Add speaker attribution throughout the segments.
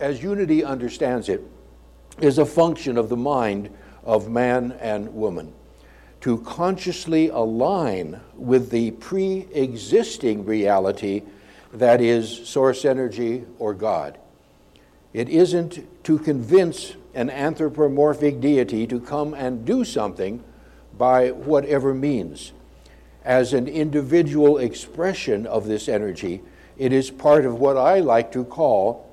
Speaker 1: as unity understands it, is a function of the mind of man and woman. To consciously align with the pre existing reality that is source energy or God. It isn't to convince an anthropomorphic deity to come and do something by whatever means. As an individual expression of this energy, it is part of what I like to call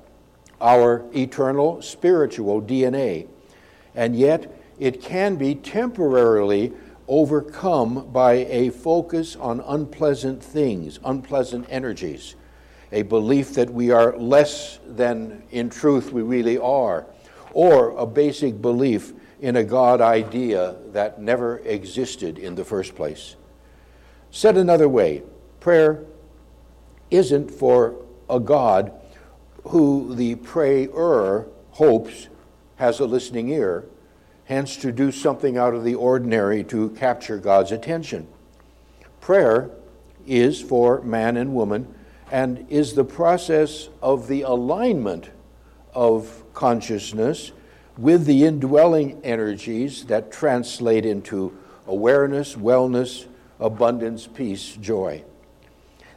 Speaker 1: our eternal spiritual DNA. And yet, it can be temporarily overcome by a focus on unpleasant things, unpleasant energies, a belief that we are less than in truth we really are, or a basic belief in a God idea that never existed in the first place. Said another way, prayer isn't for a God who the prayer hopes has a listening ear, hence to do something out of the ordinary to capture God's attention. Prayer is for man and woman and is the process of the alignment of consciousness with the indwelling energies that translate into awareness, wellness, abundance, peace, joy.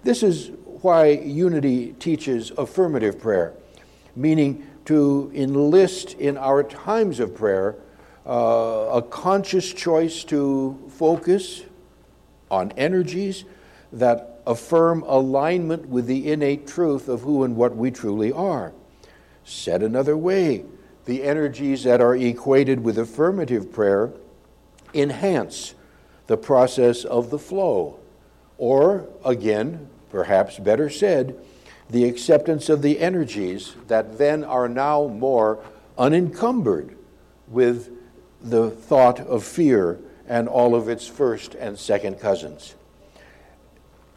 Speaker 1: This is why unity teaches affirmative prayer, meaning to enlist in our times of prayer uh, a conscious choice to focus on energies that affirm alignment with the innate truth of who and what we truly are. Said another way, the energies that are equated with affirmative prayer enhance the process of the flow. Or, again, perhaps better said, the acceptance of the energies that then are now more unencumbered with the thought of fear and all of its first and second cousins.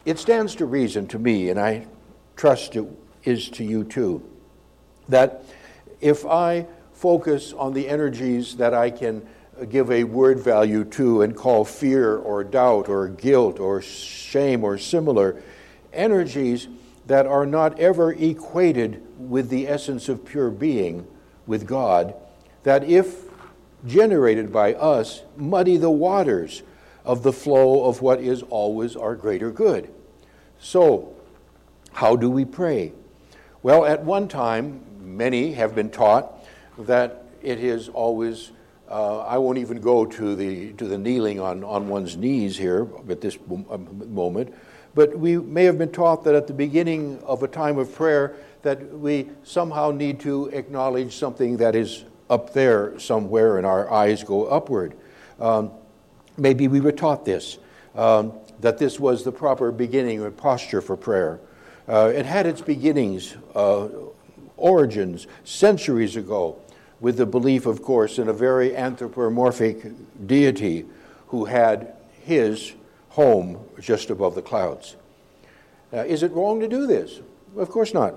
Speaker 1: It stands to reason to me, and I trust it is to you too, that if I focus on the energies that I can give a word value to and call fear or doubt or guilt or shame or similar, energies that are not ever equated with the essence of pure being, with God, that if generated by us, muddy the waters of the flow of what is always our greater good. So, how do we pray? Well, at one time, many have been taught that it is always, uh, I won't even go to the, to the kneeling on, on one's knees here at this moment, but we may have been taught that at the beginning of a time of prayer that we somehow need to acknowledge something that is up there somewhere and our eyes go upward. Um, maybe we were taught this, um, that this was the proper beginning or posture for prayer. Uh, it had its beginnings, uh, origins, centuries ago, with the belief, of course, in a very anthropomorphic deity who had his home just above the clouds. Uh, is it wrong to do this? Of course not.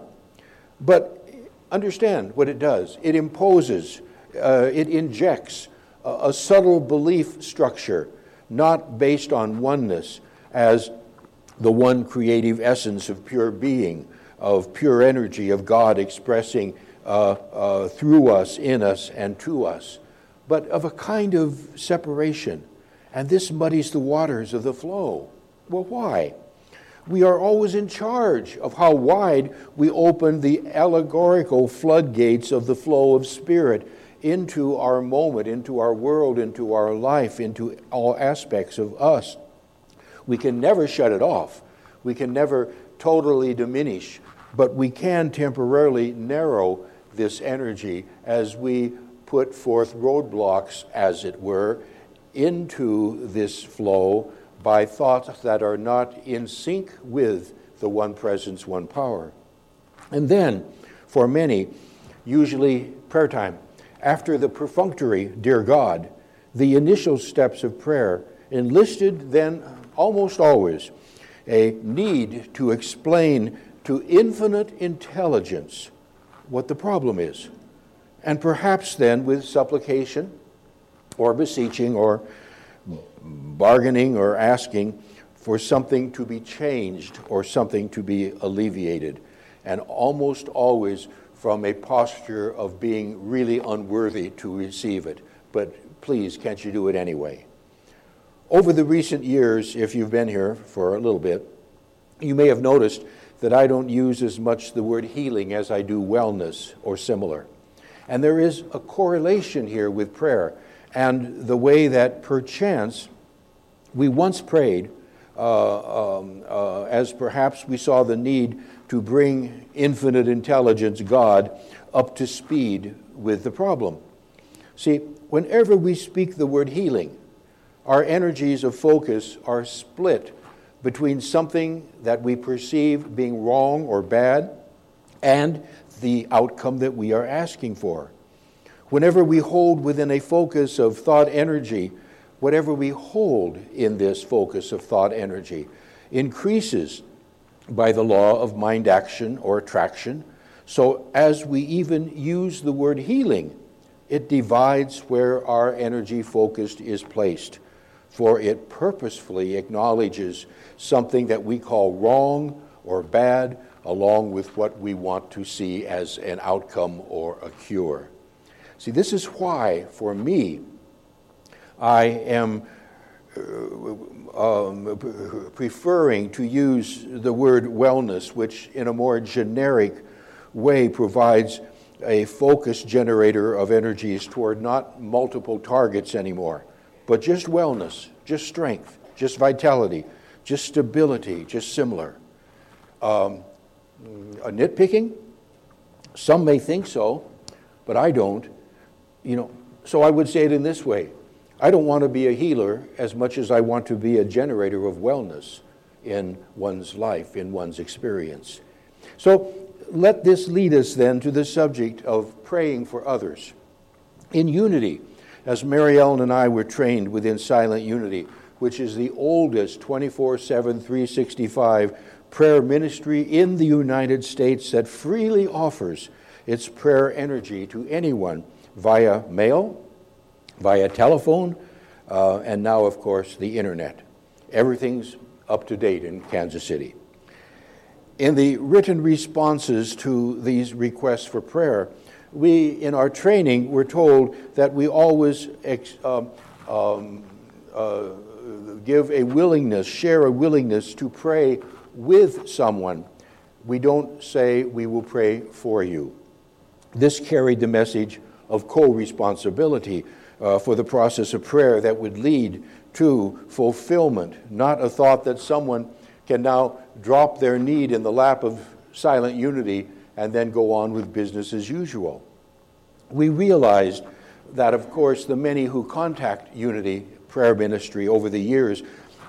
Speaker 1: But understand what it does it imposes, uh, it injects a, a subtle belief structure, not based on oneness as the one creative essence of pure being, of pure energy, of God expressing uh, uh, through us, in us, and to us, but of a kind of separation and this muddies the waters of the flow. Well, why? We are always in charge of how wide we open the allegorical floodgates of the flow of spirit into our moment, into our world, into our life, into all aspects of us. We can never shut it off. We can never totally diminish, but we can temporarily narrow this energy as we put forth roadblocks, as it were, into this flow by thoughts that are not in sync with the one presence, one power. And then, for many, usually prayer time, after the perfunctory, Dear God, the initial steps of prayer enlisted then almost always a need to explain to infinite intelligence what the problem is. And perhaps then with supplication or beseeching or bargaining or asking for something to be changed or something to be alleviated. And almost always from a posture of being really unworthy to receive it. But please, can't you do it anyway? Over the recent years, if you've been here for a little bit, you may have noticed that I don't use as much the word healing as I do wellness or similar. And there is a correlation here with prayer and the way that perchance we once prayed uh, um, uh, as perhaps we saw the need to bring infinite intelligence, God, up to speed with the problem. See, whenever we speak the word healing, our energies of focus are split between something that we perceive being wrong or bad and the outcome that we are asking for. Whenever we hold within a focus of thought energy, whatever we hold in this focus of thought energy increases by the law of mind action or attraction. So, as we even use the word healing, it divides where our energy focused is placed for it purposefully acknowledges something that we call wrong or bad, along with what we want to see as an outcome or a cure. See, this is why, for me, I am uh, um, preferring to use the word wellness, which in a more generic way provides a focus generator of energies toward not multiple targets anymore but just wellness, just strength, just vitality, just stability, just similar. Um, a nitpicking? Some may think so, but I don't. You know, so I would say it in this way I don't want to be a healer as much as I want to be a generator of wellness in one's life, in one's experience. So let this lead us then to the subject of praying for others. In unity, as Mary Ellen and I were trained within Silent Unity, which is the oldest 24 7, 365 prayer ministry in the United States that freely offers its prayer energy to anyone via mail, via telephone, uh, and now, of course, the internet. Everything's up to date in Kansas City. In the written responses to these requests for prayer, we, in our training, were told that we always ex, um, um, uh, give a willingness, share a willingness to pray with someone. We don't say we will pray for you. This carried the message of co responsibility uh, for the process of prayer that would lead to fulfillment, not a thought that someone can now drop their need in the lap of silent unity and then go on with business as usual. We realized that, of course, the many who contact Unity Prayer Ministry over the years,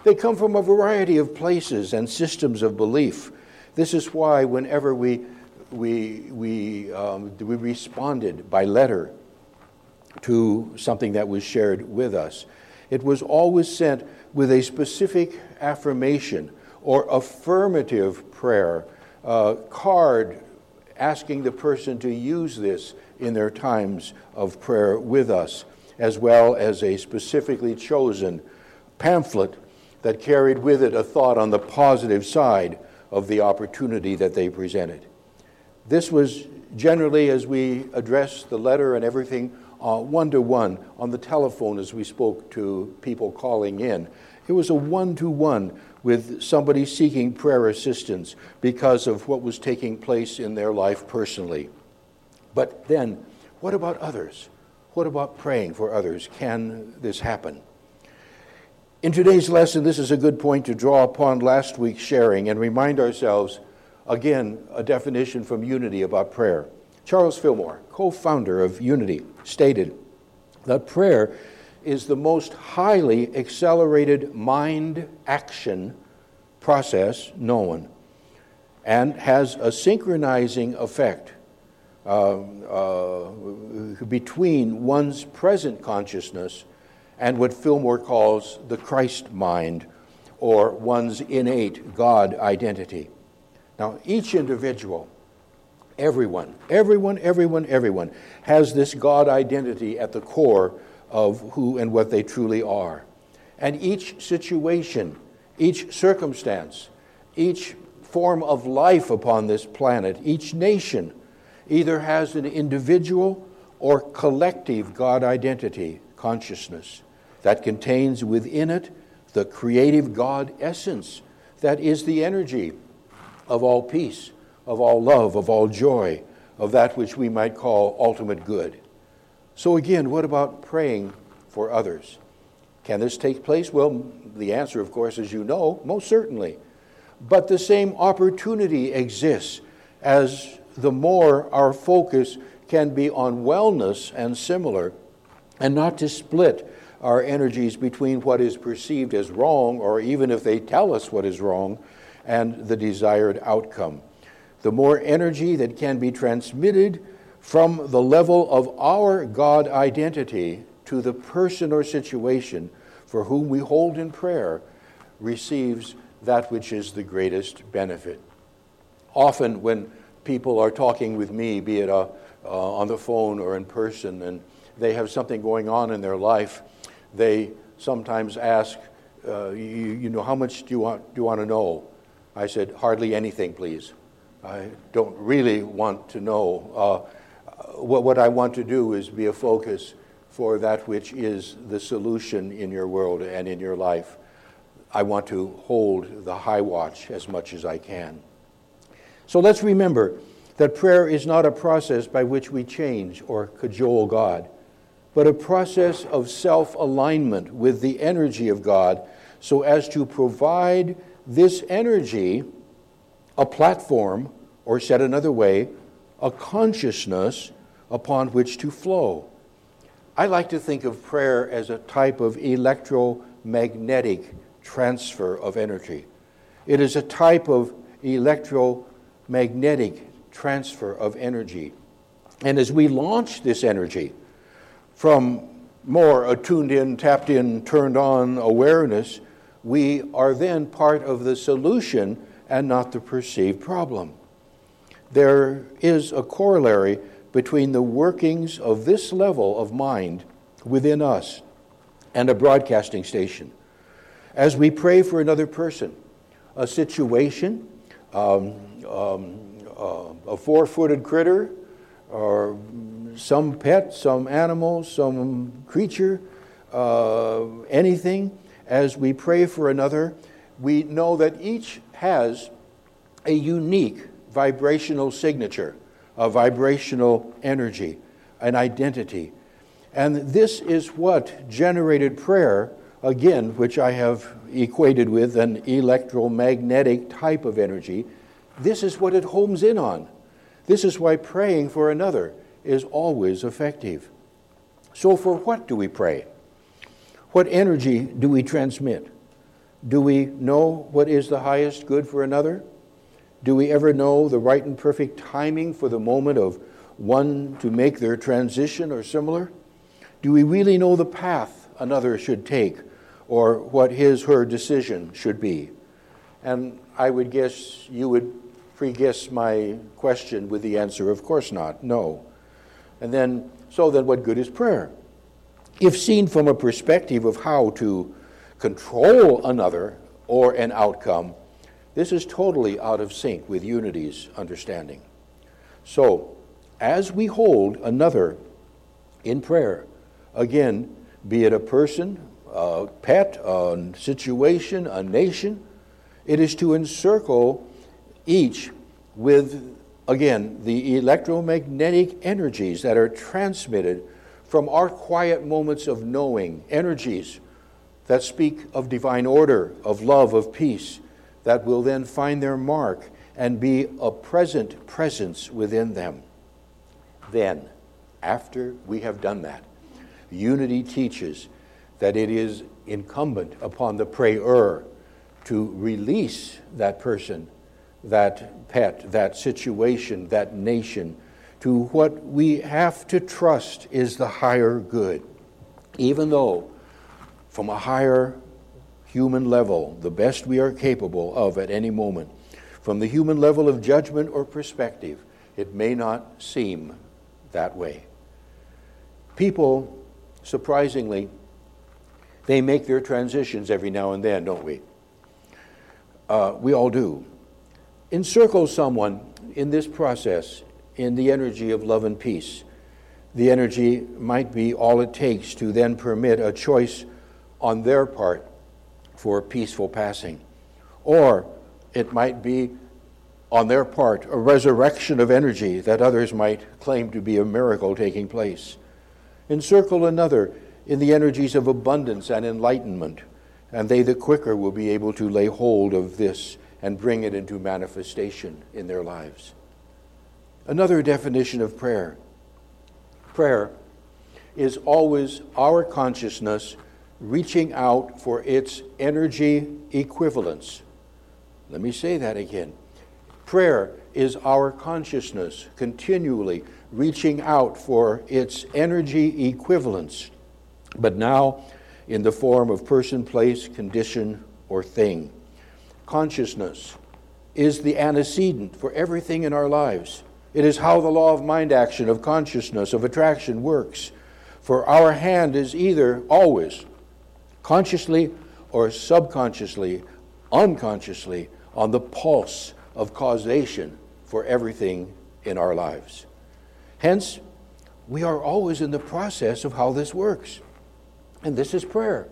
Speaker 1: they come from a variety of places and systems of belief. This is why, whenever we, we, we, um, we responded by letter to something that was shared with us, it was always sent with a specific affirmation or affirmative prayer uh, card asking the person to use this in their times of prayer with us, as well as a specifically chosen pamphlet that carried with it a thought on the positive side of the opportunity that they presented. This was generally, as we addressed the letter and everything, one to one on the telephone as we spoke to people calling in. It was a one to one with somebody seeking prayer assistance because of what was taking place in their life personally. But then, what about others? What about praying for others? Can this happen? In today's lesson, this is a good point to draw upon last week's sharing and remind ourselves again a definition from Unity about prayer. Charles Fillmore, co founder of Unity, stated that prayer is the most highly accelerated mind action process known and has a synchronizing effect uh, uh, between one's present consciousness and what Fillmore calls the Christ mind or one's innate God identity. Now, each individual, everyone, everyone, everyone, everyone has this God identity at the core of who and what they truly are. And each situation, each circumstance, each form of life upon this planet, each nation either has an individual or collective God identity, consciousness, that contains within it the creative God essence that is the energy of all peace, of all love, of all joy, of that which we might call ultimate good. So, again, what about praying for others? Can this take place? Well, the answer, of course, as you know, most certainly. But the same opportunity exists as the more our focus can be on wellness and similar, and not to split our energies between what is perceived as wrong, or even if they tell us what is wrong, and the desired outcome. The more energy that can be transmitted from the level of our God identity to the person or situation for whom we hold in prayer receives that which is the greatest benefit. Often, when people are talking with me, be it uh, uh, on the phone or in person, and they have something going on in their life, they sometimes ask, uh, you, you, know, how much do you, want, do you want to know? I said, hardly anything, please. I don't really want to know. Uh, what, what I want to do is be a focus for that which is the solution in your world and in your life. I want to hold the high watch as much as I can. So let's remember that prayer is not a process by which we change or cajole God but a process of self alignment with the energy of God so as to provide this energy a platform, or said another way, a consciousness upon which to flow. I like to think of prayer as a type of electromagnetic transfer of energy. It is a type of electromagnetic transfer of energy. And as we launch this energy, from more attuned in, tapped in, turned on awareness, we are then part of the solution and not the perceived problem. There is a corollary between the workings of this level of mind within us and a broadcasting station. As we pray for another person, a situation, um, um, uh, a four footed critter, or some pet, some animal, some creature, uh, anything, as we pray for another, we know that each has a unique vibrational signature, a vibrational energy, an identity. And this is what generated prayer, again, which I have equated with an electromagnetic type of energy. This is what it homes in on. This is why praying for another is always effective. So, for what do we pray? What energy do we transmit? Do we know what is the highest good for another? Do we ever know the right and perfect timing for the moment of one to make their transition or similar? Do we really know the path another should take or what his her decision should be? And I would guess you would pre guess my question with the answer, of course not, no. And then, so then what good is prayer? If seen from a perspective of how to control another or an outcome, this is totally out of sync with unity's understanding. So, as we hold another in prayer, again, be it a person, a pet, a situation, a nation, it is to encircle each with again, the electromagnetic energies that are transmitted from our quiet moments of knowing, energies that speak of divine order, of love, of peace, that will then find their mark and be a present presence within them. Then, after we have done that, unity teaches that it is incumbent upon the prayer to release that person that pet, that situation, that nation, to what we have to trust is the higher good. Even though, from a higher human level, the best we are capable of at any moment, from the human level of judgment or perspective, it may not seem that way. People, surprisingly, they make their transitions every now and then, don't we? Uh, we all do encircle someone in this process in the energy of love and peace. The energy might be all it takes to then permit a choice on their part for peaceful passing. Or it might be on their part a resurrection of energy that others might claim to be a miracle taking place. Encircle another in the energies of abundance and enlightenment, and they the quicker will be able to lay hold of this and bring it into manifestation in their lives. Another definition of prayer prayer is always our consciousness reaching out for its energy equivalence. Let me say that again. Prayer is our consciousness continually reaching out for its energy equivalence, but now in the form of person, place, condition, or thing. Consciousness is the antecedent for everything in our lives. It is how the law of mind action, of consciousness, of attraction works. For our hand is either always consciously or subconsciously, unconsciously, on the pulse of causation for everything in our lives. Hence, we are always in the process of how this works. And this is prayer.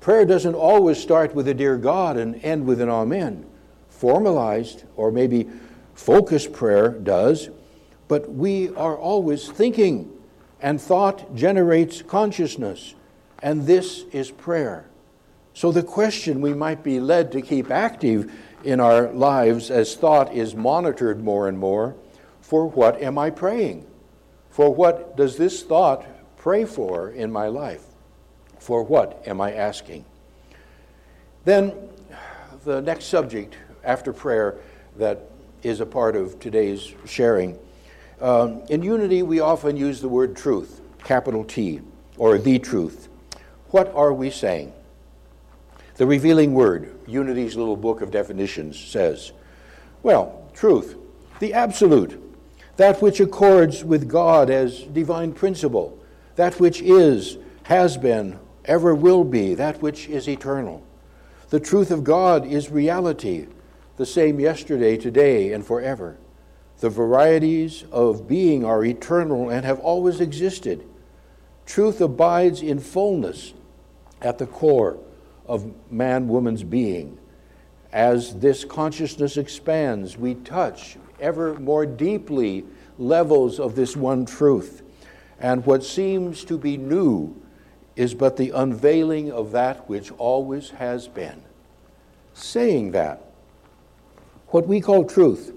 Speaker 1: Prayer doesn't always start with a dear God and end with an amen. Formalized or maybe focused prayer does, but we are always thinking, and thought generates consciousness, and this is prayer. So the question we might be led to keep active in our lives as thought is monitored more and more for what am I praying? For what does this thought pray for in my life? For what am I asking? Then, the next subject after prayer that is a part of today's sharing. Um, in unity, we often use the word truth, capital T, or the truth. What are we saying? The revealing word, Unity's little book of definitions, says, well, truth, the absolute, that which accords with God as divine principle, that which is, has been, ever will be, that which is eternal. The truth of God is reality, the same yesterday, today, and forever. The varieties of being are eternal and have always existed. Truth abides in fullness at the core of man woman's being. As this consciousness expands, we touch ever more deeply levels of this one truth. And what seems to be new is but the unveiling of that which always has been. Saying that, what we call truth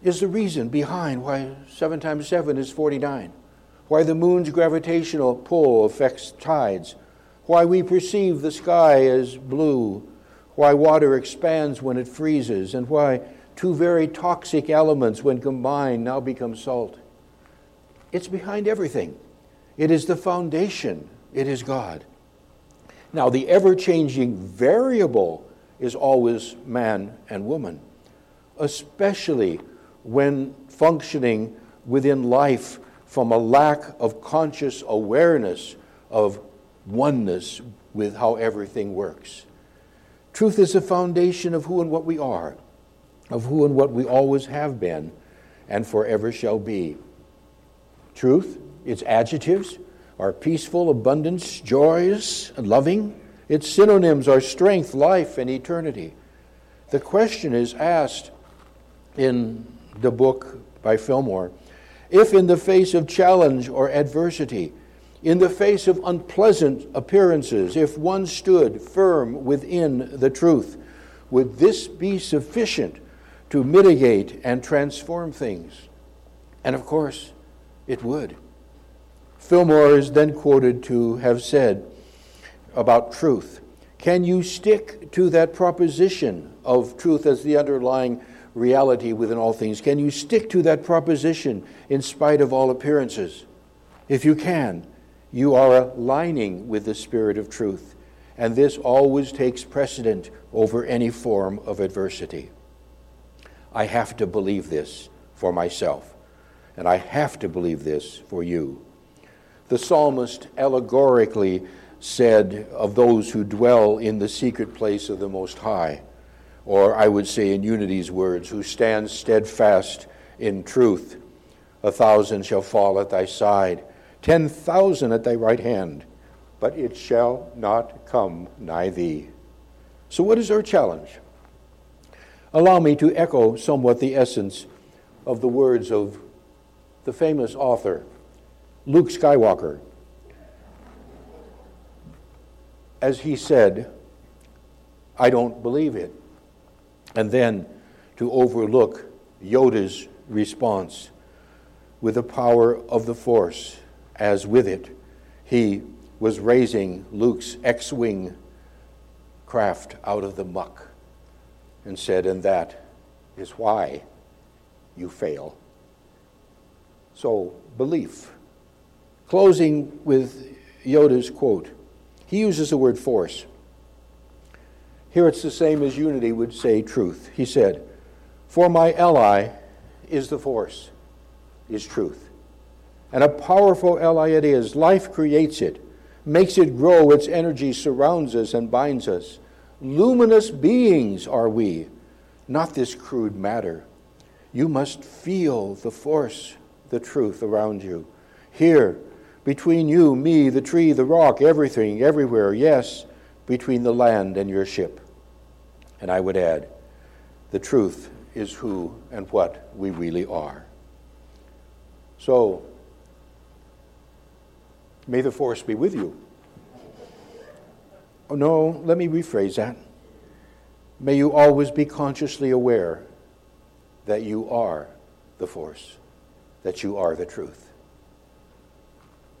Speaker 1: is the reason behind why 7 times 7 is 49, why the moon's gravitational pull affects tides why we perceive the sky as blue, why water expands when it freezes, and why two very toxic elements, when combined, now become salt. It's behind everything. It is the foundation, it is God. Now, the ever changing variable is always man and woman, especially when functioning within life from a lack of conscious awareness of oneness with how everything works. Truth is the foundation of who and what we are, of who and what we always have been and forever shall be. Truth, its adjectives are peaceful, abundance, joyous, and loving. Its synonyms are strength, life, and eternity. The question is asked in the book by Fillmore if, in the face of challenge or adversity, in the face of unpleasant appearances, if one stood firm within the truth, would this be sufficient to mitigate and transform things? And of course, it would. Fillmore is then quoted to have said about truth Can you stick to that proposition of truth as the underlying reality within all things? Can you stick to that proposition in spite of all appearances? If you can, you are aligning with the Spirit of truth, and this always takes precedent over any form of adversity. I have to believe this for myself, and I have to believe this for you. The psalmist allegorically said of those who dwell in the secret place of the Most High, or I would say in Unity's words, who stand steadfast in truth. A thousand shall fall at thy side, ten thousand at thy right hand, but it shall not come nigh thee. So, what is our challenge? Allow me to echo somewhat the essence of the words of the famous author, Luke Skywalker. As he said, I don't believe it. And then to overlook Yoda's response with the power of the Force, as with it he was raising Luke's X Wing craft out of the muck and said, And that is why you fail. So, belief. Closing with Yoda's quote. He uses the word force. Here it's the same as unity would say truth. He said, For my ally is the force, is truth. And a powerful ally it is. Life creates it, makes it grow, its energy surrounds us and binds us. Luminous beings are we, not this crude matter. You must feel the force, the truth around you. Here, between you, me, the tree, the rock, everything, everywhere, yes, between the land and your ship. And I would add, the truth is who and what we really are. So, may the force be with you. Oh, no, let me rephrase that. May you always be consciously aware that you are the force, that you are the truth.